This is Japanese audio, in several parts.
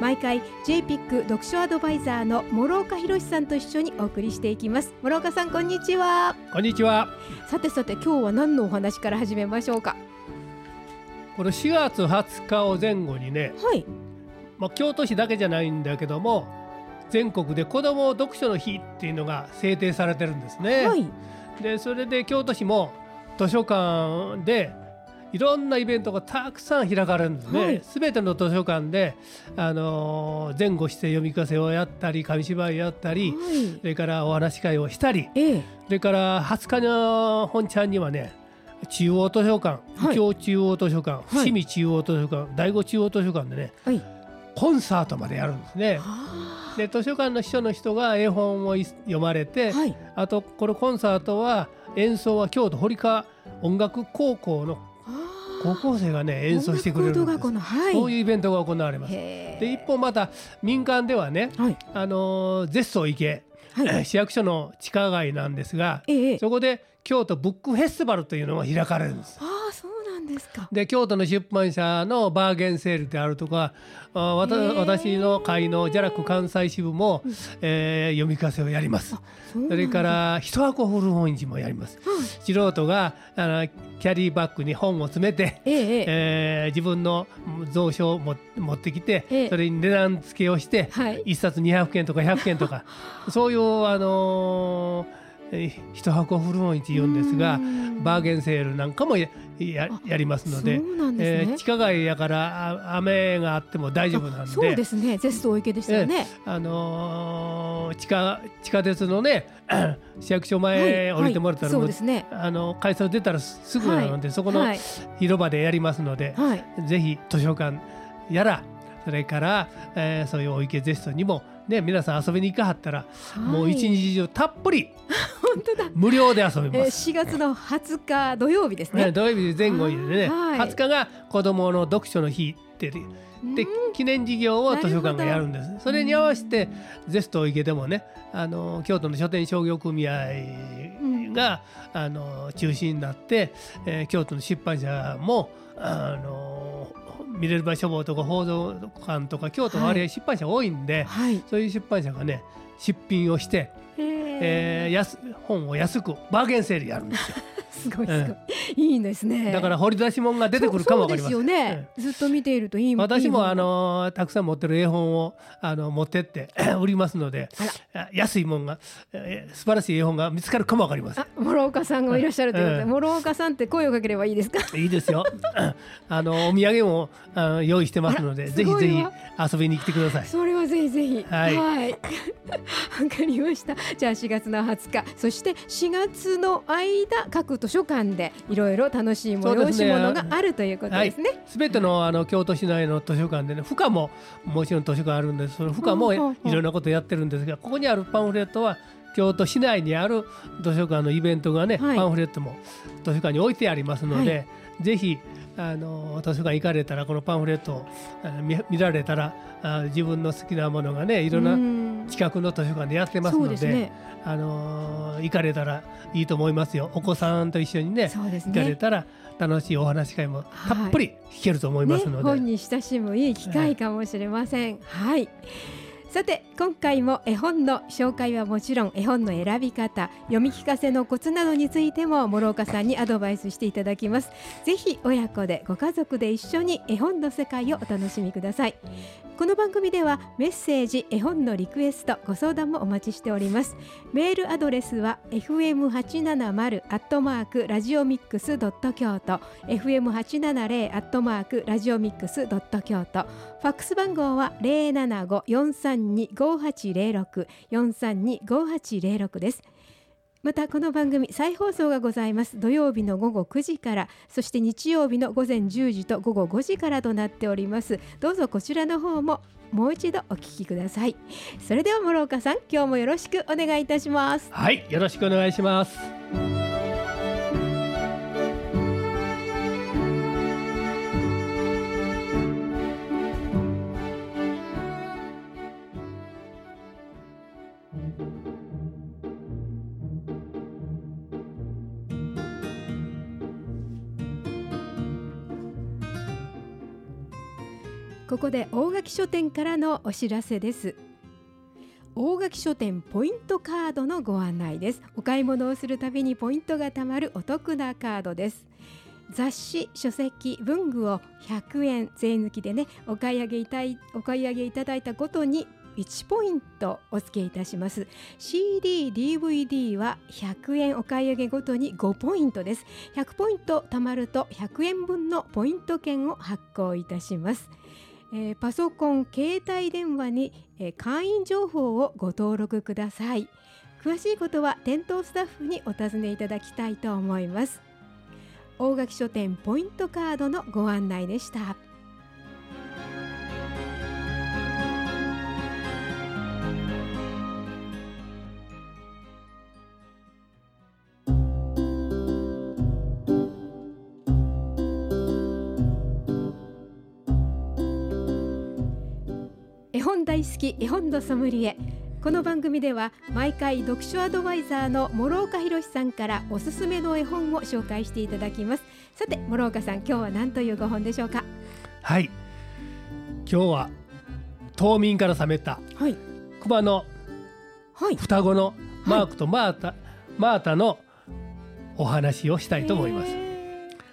毎回 JPIC 読書アドバイザーの諸岡博さんと一緒にお送りしていきます。諸岡さんこんにちは。こんにちは。さてさて今日は何のお話から始めましょうか？この4月20日を前後にね、はい。まあ、京都市だけじゃないんだけども全国で子ども読書の日っていうのが制定されてるんですね。はい。でそれで京都市も図書館でいろんなイベントがたくさん開かれるんですはい。ね。すべ、ての図書館で、あのー前後して読み聞かせをやったり紙芝居やったり、はい。それからお話し会をしたりええ。それから20日の本ちゃんにはね中央図書館、はい。京中央図書館、い。伏見中央図書館第五中央図書館でねはい。コンサートまでやるんですね。はで図書館の秘書の人が絵本をい読まれて、あとこのコンサートは演奏は京都堀川音楽高校の高校生がね演奏してくれるんです。はい。そういうイベントが行われます。で一方また民間ではね、はい。あのーゼッソ池、はい。市役所の地下街なんですが、ええ。そこで京都ブックフェスティバルというのが開かれるんです。あなんですか。で京都の出版社のバーゲンセールであるとかあわた私の会のジャラック関西支部も、えー読み聞かせをやります。それから一箱古本市もやります。はい。素人があのキャリーバッグに本を詰めて、ええー自分の蔵書をも持ってきて、ええ。それに値段付けをして、はい。一冊200円とか100円とか。そういうあのーえー一箱古本市言うんですがうん。バーゲンセールなんかもやややりますのでね。えー地下街やからあ雨があっても大丈夫なんでそうですね。ゼストお池でしたよね。あのー地下地下鉄のね 市役所前はい降りてもらったら、そうですね。あの改札出たらすぐなので、そこのはい。広場でやりますので、はい。ぜひ図書館やらそれから、えーそういうお池ゼストにもね皆さん遊びに行かはったら、もう一日中たっぷり 本当だ。無料で遊べえーます。4月の20日土曜日ですね。ね、土曜日前後にね、はい。20日が子どもの読書の日ってでで記念事業を図書館がやるんです。それに合わせてゼスト池でもねあの京都の書店商業組合が、あの中心になって、えー京都の出版社もあの見れる場書房とか報道館とか京都は割合出版社多いんで、はいそういう出版社がね出品をして、えー安本を安くバーゲンセールやるんですよ。すごいすごい。いいんですね。だから掘り出し物が出てくるかもわかりますよねずっと見ているといい私もあのたくさん持ってる絵本をあの持ってって 売りますので安いもんがえー素晴らしい絵本が見つかるかもわかりません。あ諸岡さんがいらっしゃるということでええ。諸岡さんって声をかければいいですか？いいですよ。あのお土産もあの用意してますのでぜひぜひ遊びに来てください。それはぜひぜひ。はい。わかりました。じゃあ4月の20日。そして4月の間各図書館でいろいろ楽しい催し物があるということですね。すべてのあの京都市内の図書館でね負荷ももちろん図書館あるんです。その負荷もいろんなことやってるんですがここにあるパンフレットは京都市内にある図書館のイベントがね、はい。パンフレットも図書館に置いてありますので、ぜひあの図書館行かれたらこのパンフレットをあ見見られたらあ自分の好きなものがねいろんなうん近くの図書館でやってますのでね。あの行かれたらいいと思いますよ。お子さんと一緒にねそうです行かれねたら楽しいお話し会もたっぷり聞けると思いますので、ね、本に親しむいい機会かもしれません。はい。さて今回も絵本の紹介はもちろん絵本の選び方読み聞かせのコツなどについても諸岡さんにアドバイスしていただきます。ぜひ親子でご家族で一緒に絵本の世界をお楽しみくださいこの番組ではメッセージ絵本のリクエストご相談もお待ちしております。メールアドレスは fm870 アットマークラジオミックスドット京都。fm870 アットマークラジオミックスドット京都。ファックス番号は075-432-5806 432-5806です。またこの番組再放送がございます。土曜日の午後9時からそして日曜日の午前10時と午後5時からとなっております。どうぞこちらの方ももう一度お聞きください。それでは諸岡さん今日もよろしくお願いいたします。はいよろしくお願いします。ここで大垣書店からのお知らせです。大垣書店ポイントカードのご案内です。お買い物をするたびにポイントが貯まるお得なカードです。雑誌書籍文具を100円税抜きでねお買い上げいたいお買い上げいただいたごとに1ポイントお付けいたします。CD、DVD は100円お買い上げごとに5ポイントです。100ポイント貯まると100円分のポイント券を発行いたします。えー、パソコン携帯電話に、えー、会員情報をご登録ください。詳しいことは店頭スタッフにお尋ねいただきたいと思います。大垣書店ポイントカードのご案内でした。絵本大好き絵本のソムリエ。この番組では毎回読書アドバイザーの諸岡博さんからおすすめの絵本を紹介していただきます。さて諸岡さん今日は何というご本でしょうか？はい。今日は冬眠から覚めた、はい、熊の双子のマークとマータ、はい、マータのお話をしたいと思います。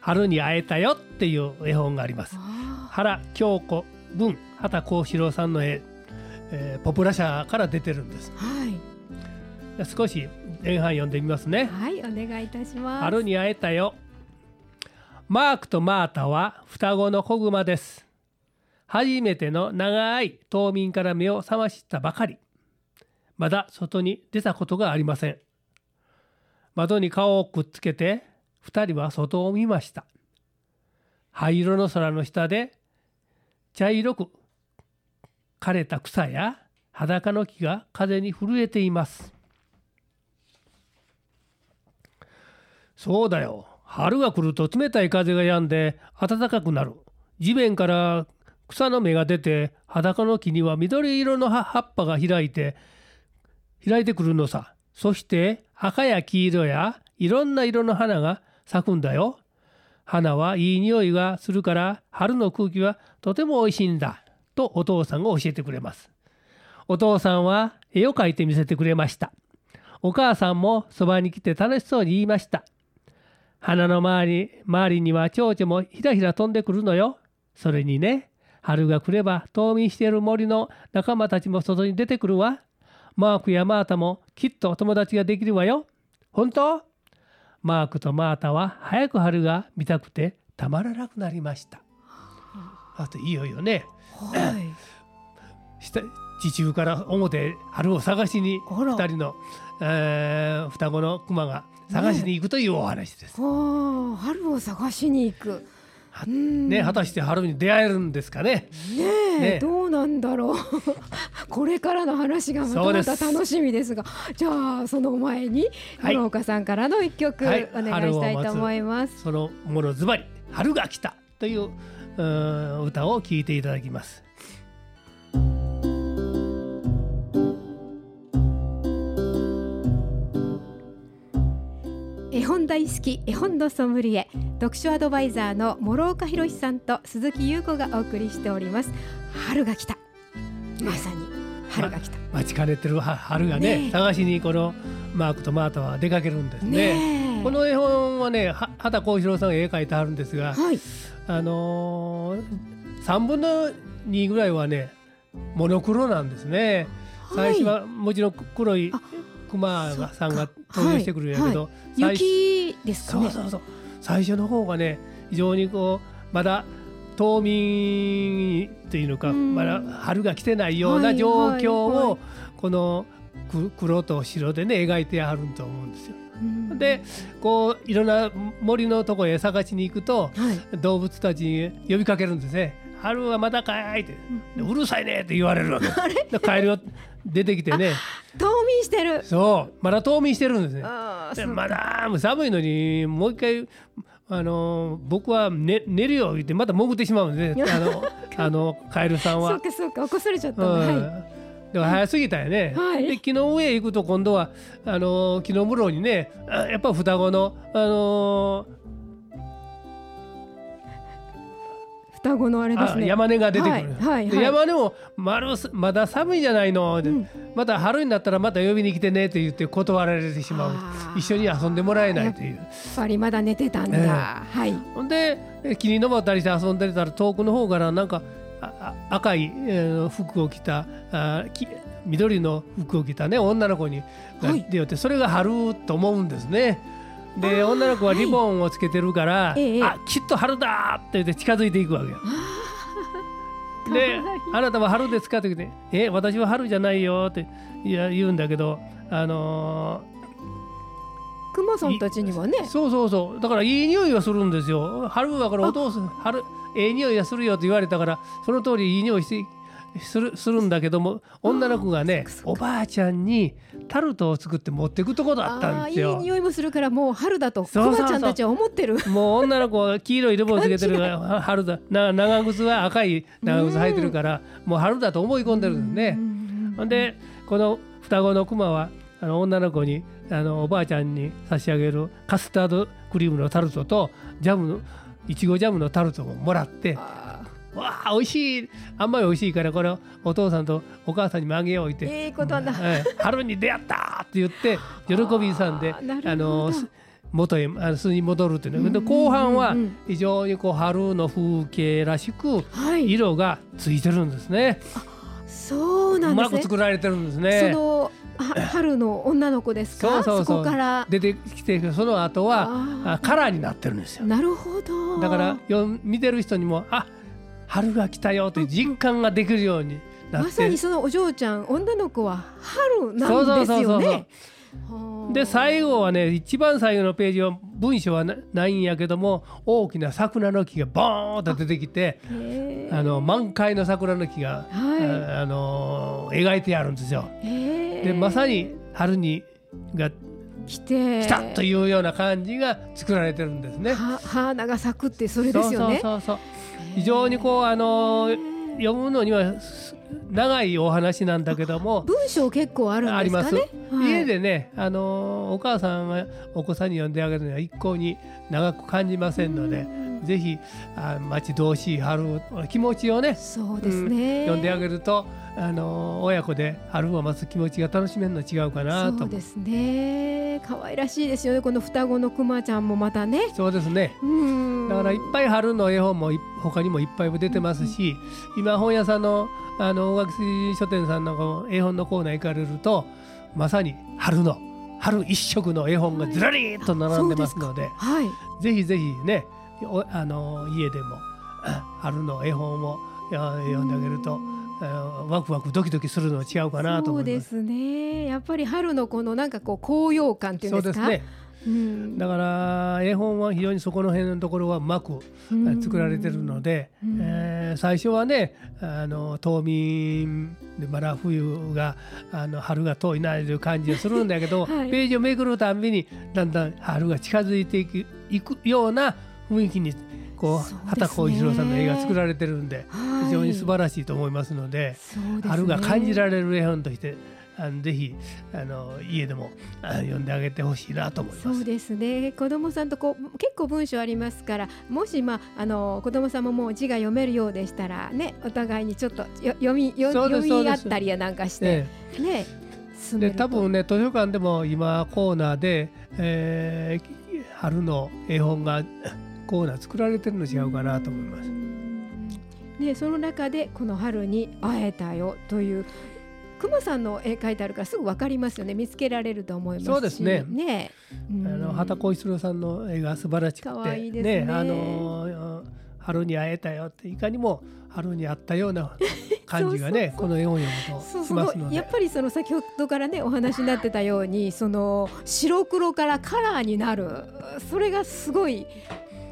春に会えたよっていう絵本があります。原京子文畑幸四郎さんの絵、えー、ポプラ社から出てるんです。はい。少し前半読んでみますね。はい、お願いいたします。春に会えたよ。マークとマータは双子の子熊です。初めての長い冬眠から目を覚ましたばかり。まだ外に出たことがありません。窓に顔をくっつけて二人は外を見ました。灰色の空の下で茶色く枯れた草や裸の木が風に震えています。そうだよ。春が来ると冷たい風が止んで暖かくなる。地面から草の芽が出て裸の木には緑色の葉っぱが開いて開いてくるのさ。そして赤や黄色やいろんな色の花が咲くんだよ。花はいい匂いがするから春の空気はとてもおいしいんだとお父さんが教えてくれます。お父さんは絵を描いて見せてくれました。お母さんもそばに来て楽しそうに言いました。花の周り周りには蝶々もひらひら飛んでくるのよ。それにね、春が来れば冬眠している森の仲間たちも外に出てくるわ。マークやマータもきっと友達ができるわよ。本当？マークとマータは早く春が見たくてたまらなくなりました。あといよいよねはい、地中から表春を探しに2人の、えー、双子の熊が探しに行くというお話です。ね、春を探しに行くね、果たして春に出会えるんですかね。ねね。どうなんだろう。これからの話がまたまた楽しみですが。じゃあその前に村岡さんからの一曲、はい、お願いしたいと思います。そのものズバリ春が来たという歌を聴いていただきます。絵本大好き絵本のソムリエ読書アドバイザーの諸岡博さんと鈴木優子がお送りしております。春が来た。まさに春が来た、ま、待ちかねてる春がね、ね、探しにこのマークとマータは出かけるんですね、ね、この絵本はね畑幸四郎さんが絵描いてあるんですが、はい、あのー、3分の2ぐらいはねモノクロなんですね。最初はもちろん黒い熊がさんが登場してくるんやけど、はい。はい、雪ですかね。そうそうそう。最初の方がね非常にこうまだ冬眠というのか、まだ春が来てないような状況をこのく黒と白でね描いてあると思うんですよ。でこういろんな森のとこへ探しに行くと、はい、動物たちに呼びかけるんですね。春はまだかいって、うるさいねって言われるわけ。でカエルが出てきてね。冬眠してる。そうまだ冬眠してるんですね。でまだ寒いのにもう一回あの僕は寝寝るよ言ってまた潜ってしまうんですね。あのあのカエルさんは。そうかそうか起こされちゃったんだ。はいでも早すぎたよね、はい、で木の上へ行くと今度はあの木の室にねやっぱ双子のあの双子のあれですね。山根が出てくる、はいはい、山根もまるまだ寒いじゃないの、うん、また春になったらまた呼びに来てねって言って断られてしまう。一緒に遊んでもらえないという。やっぱりまだ寝てたんだ、えー、はい。ほんで木に登ったりして遊んでたら遠くの方からなんか赤い、服を着たあ緑の服を着たね女の子にが出よって、それが春と思うんですね。で女の子はリボンをつけてるから、はい、あきっと春だって言って近づいていくわけよ。であなたは春ですかって言って「え私は春じゃないよ」って言うんだけどあのー、クマさんたちにはね。そうそうそう。だからいい匂いがするんですよ。春はからお父さん春ええ匂いがするよと言われたからその通りいい匂いしてするするんだけども女の子がねおばあちゃんにタルトを作って持っていくとこだったんですよ。いい匂いもするからもう春だとおばあちゃんたちは思ってる。もう女の子は黄色いリボンつけてるから 春だな長靴は赤い長靴履いてるから、もう春だと思い込んでるんですね。ほんでこの双子のクマはあの女の子にあのおばあちゃんに差し上げるカスタードクリームのタルトとジャムのいちごジャムのタルトをもらってわあ美味しい。あんまり美味しいからこれお父さんとお母さんにもあげようって。いいことだ、春に出会ったって言って喜びさんであの元へあの巣に戻るっていうの。で後半は非常にこう春の風景らしく色がついてるんですね。そうなんですね。うまく作られてるんですね。その春の女の子ですか？そこから。出てきてその後はカラーになってるんですよ。なるほど。だからよ見てる人にもあ春が来たよという実感ができるようにまさにそのお嬢ちゃん女の子は春なんですよね。で最後はね一番最後のページは文章はないんやけども大きな桜の木がボーンと出てきてあの満開の桜の木が、はい、ああの描いてあるんですよ。でまさに春にが来て。来たというような感じが作られてるんですね。花が咲くってそれですよね。そうそうそう非常にこうあの読むのには長いお話なんだけども。文章結構あるんですかね、はい、家でねあのお母さんがお子さんに読んであげるには一向に長く感じませんのでぜひあ待ち遠しい春気持ちをねそうですね、うん、読んであげるとあの親子で春を待つ気持ちが楽しめるの違うかなとそうですね。可愛らしいですよね。この双子のくまちゃんもまたね。そうですね。だからいっぱい春の絵本も他にもいっぱい出てますし、今本屋さんのあの大垣書店さんの絵本のコーナー行かれるとまさに春の春一色の絵本がずらりと並んでますので、はい、ぜひぜひねあの家でも 春の絵本を読んであげると。ワクワクドキドキするのは違うかなとそうですね。やっぱり春のこのなんかこう高揚感っていうんですか？そうですね。うん、だから絵本は非常にそこの辺のところはうまく作られてるので、うん、えー、最初はねあの冬眠でまだ冬があの春が遠いなという感じがするんだけど、はい、ページをめくるたんびにだんだん春が近づいていくいくような雰囲気にこう畑浩一郎さんの絵が作られてるんで、非常に素晴らしいと思いますので、春が感じられる絵本としてあのぜひあの家でも読んであげてほしいなと思います。そうですね。子供さんとこう結構文章ありますから、もしまああの子供さんももう字が読めるようでしたらね、お互いにちょっと読み読み合ったりやなんかして、ね。で多分ね図書館でも今コーナーで、えー、春の絵本がコーナー作られてるの違うかなと思います。ね、その中でこの春に会えたよというくまさんの絵描いてあるからすぐわかりますよね。見つけられると思いますそうですね。ね、うん、あの畑小一郎さんの絵が素晴らしくていいね、ね、あの春に会えたよっていかにも春に会ったような感じがね この絵本読むとしますので。やっぱりその先ほどからねお話になってたようにその白黒からカラーになる。それがすごい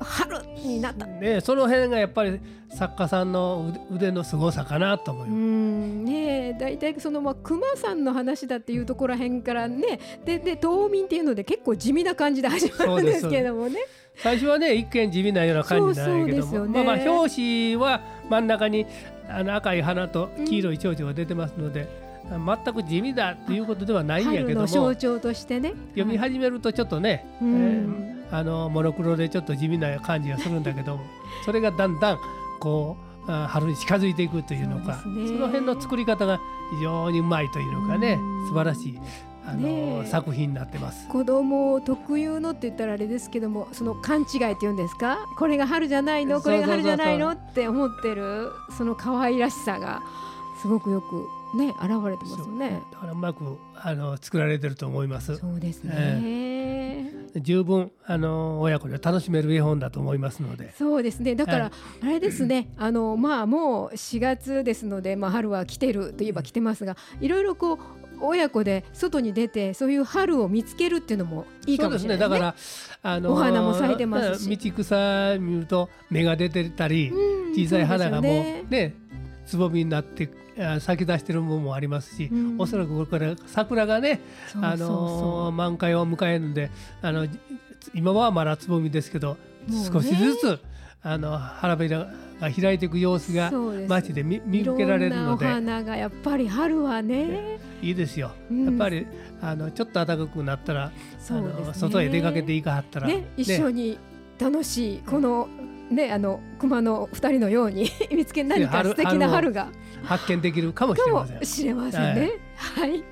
春になった。ねその辺がやっぱり作家さんの腕の凄さかなと思います。うん。ね大体そのまあ熊さんの話だっていうところら辺からねでで冬眠っていうので結構地味な感じで始まるんですけれどもね。最初はね一見地味なような感じなんやけども、ね、まあまあ表紙は真ん中にあの赤い花と黄色い蝶々が出てますので。うん、全く地味だっていうことではないんやけども。象徴としてね。読み始めるとちょっとね、はい、えー、あのモノクロでちょっと地味な感じがするんだけども それがだんだんこう春に近づいていくというのかそ、ね,、の辺の作り方が非常にうまいというのかね素晴らしいあの、作品になってます。子供特有のって言ったらあれですけどもその勘違いっていうんですか？これが春じゃないの？これが春じゃないの？って思ってるその可愛らしさがすごくよくね現れてますよね。だからうまくあの作られてると思います。そうですね、えー、十分あの親子で楽しめる絵本だと思いますので。そうですね。だから、あれですね。あのまあもう4月ですのでまあ春は来てるといえば来てますがいろいろこう親子で外に出てそういう春を見つけるっていうのもいいかもしれない、ね、ね。だからあのお花も咲いてますし。道草見ると芽が出てたり、小さい花がもうね。ねつぼみになって咲き出してるものもありますし、うん、おそらくこれから桜がねあの満開を迎えるんであの今はまだつぼみですけど、少しずつあの花びらが開いていく様子が街で見見受けられるので。お花がやっぱり春はね。いいですよ、うん、やっぱりあのちょっと暖かくなったら、あの外へ出かけていかはったら、ね、一緒に楽しいこの、ね、あの熊の二人のように 見つけ何か素敵な春が発見できるかもしれません。しれませんね。はい、はい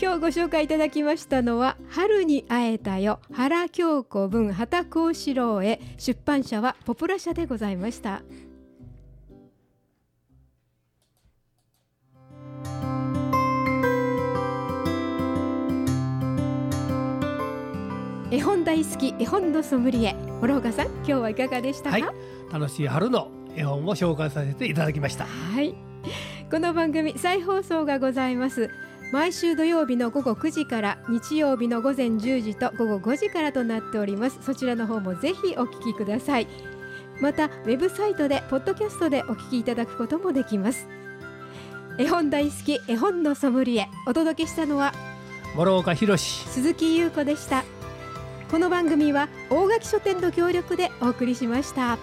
今日ご紹介いただきましたのは春に会えたよ原京子文畑幸四郎へ出版社はポプラ社でございました絵本大好き絵本のソムリエ。諸岡さん今日はいかがでしたか、はい、楽しい春の絵本を紹介させていただきました。はい。この番組再放送がございます。毎週土曜日の午後9時から日曜日の午前10時と午後5時からとなっております。そちらの方もぜひお聞きください。またウェブサイトでポッドキャストでお聞きいただくこともできます。絵本大好き絵本のソムリエ。お届けしたのは諸岡博鈴木優子でしたこの番組は大垣書店の協力でお送りしました。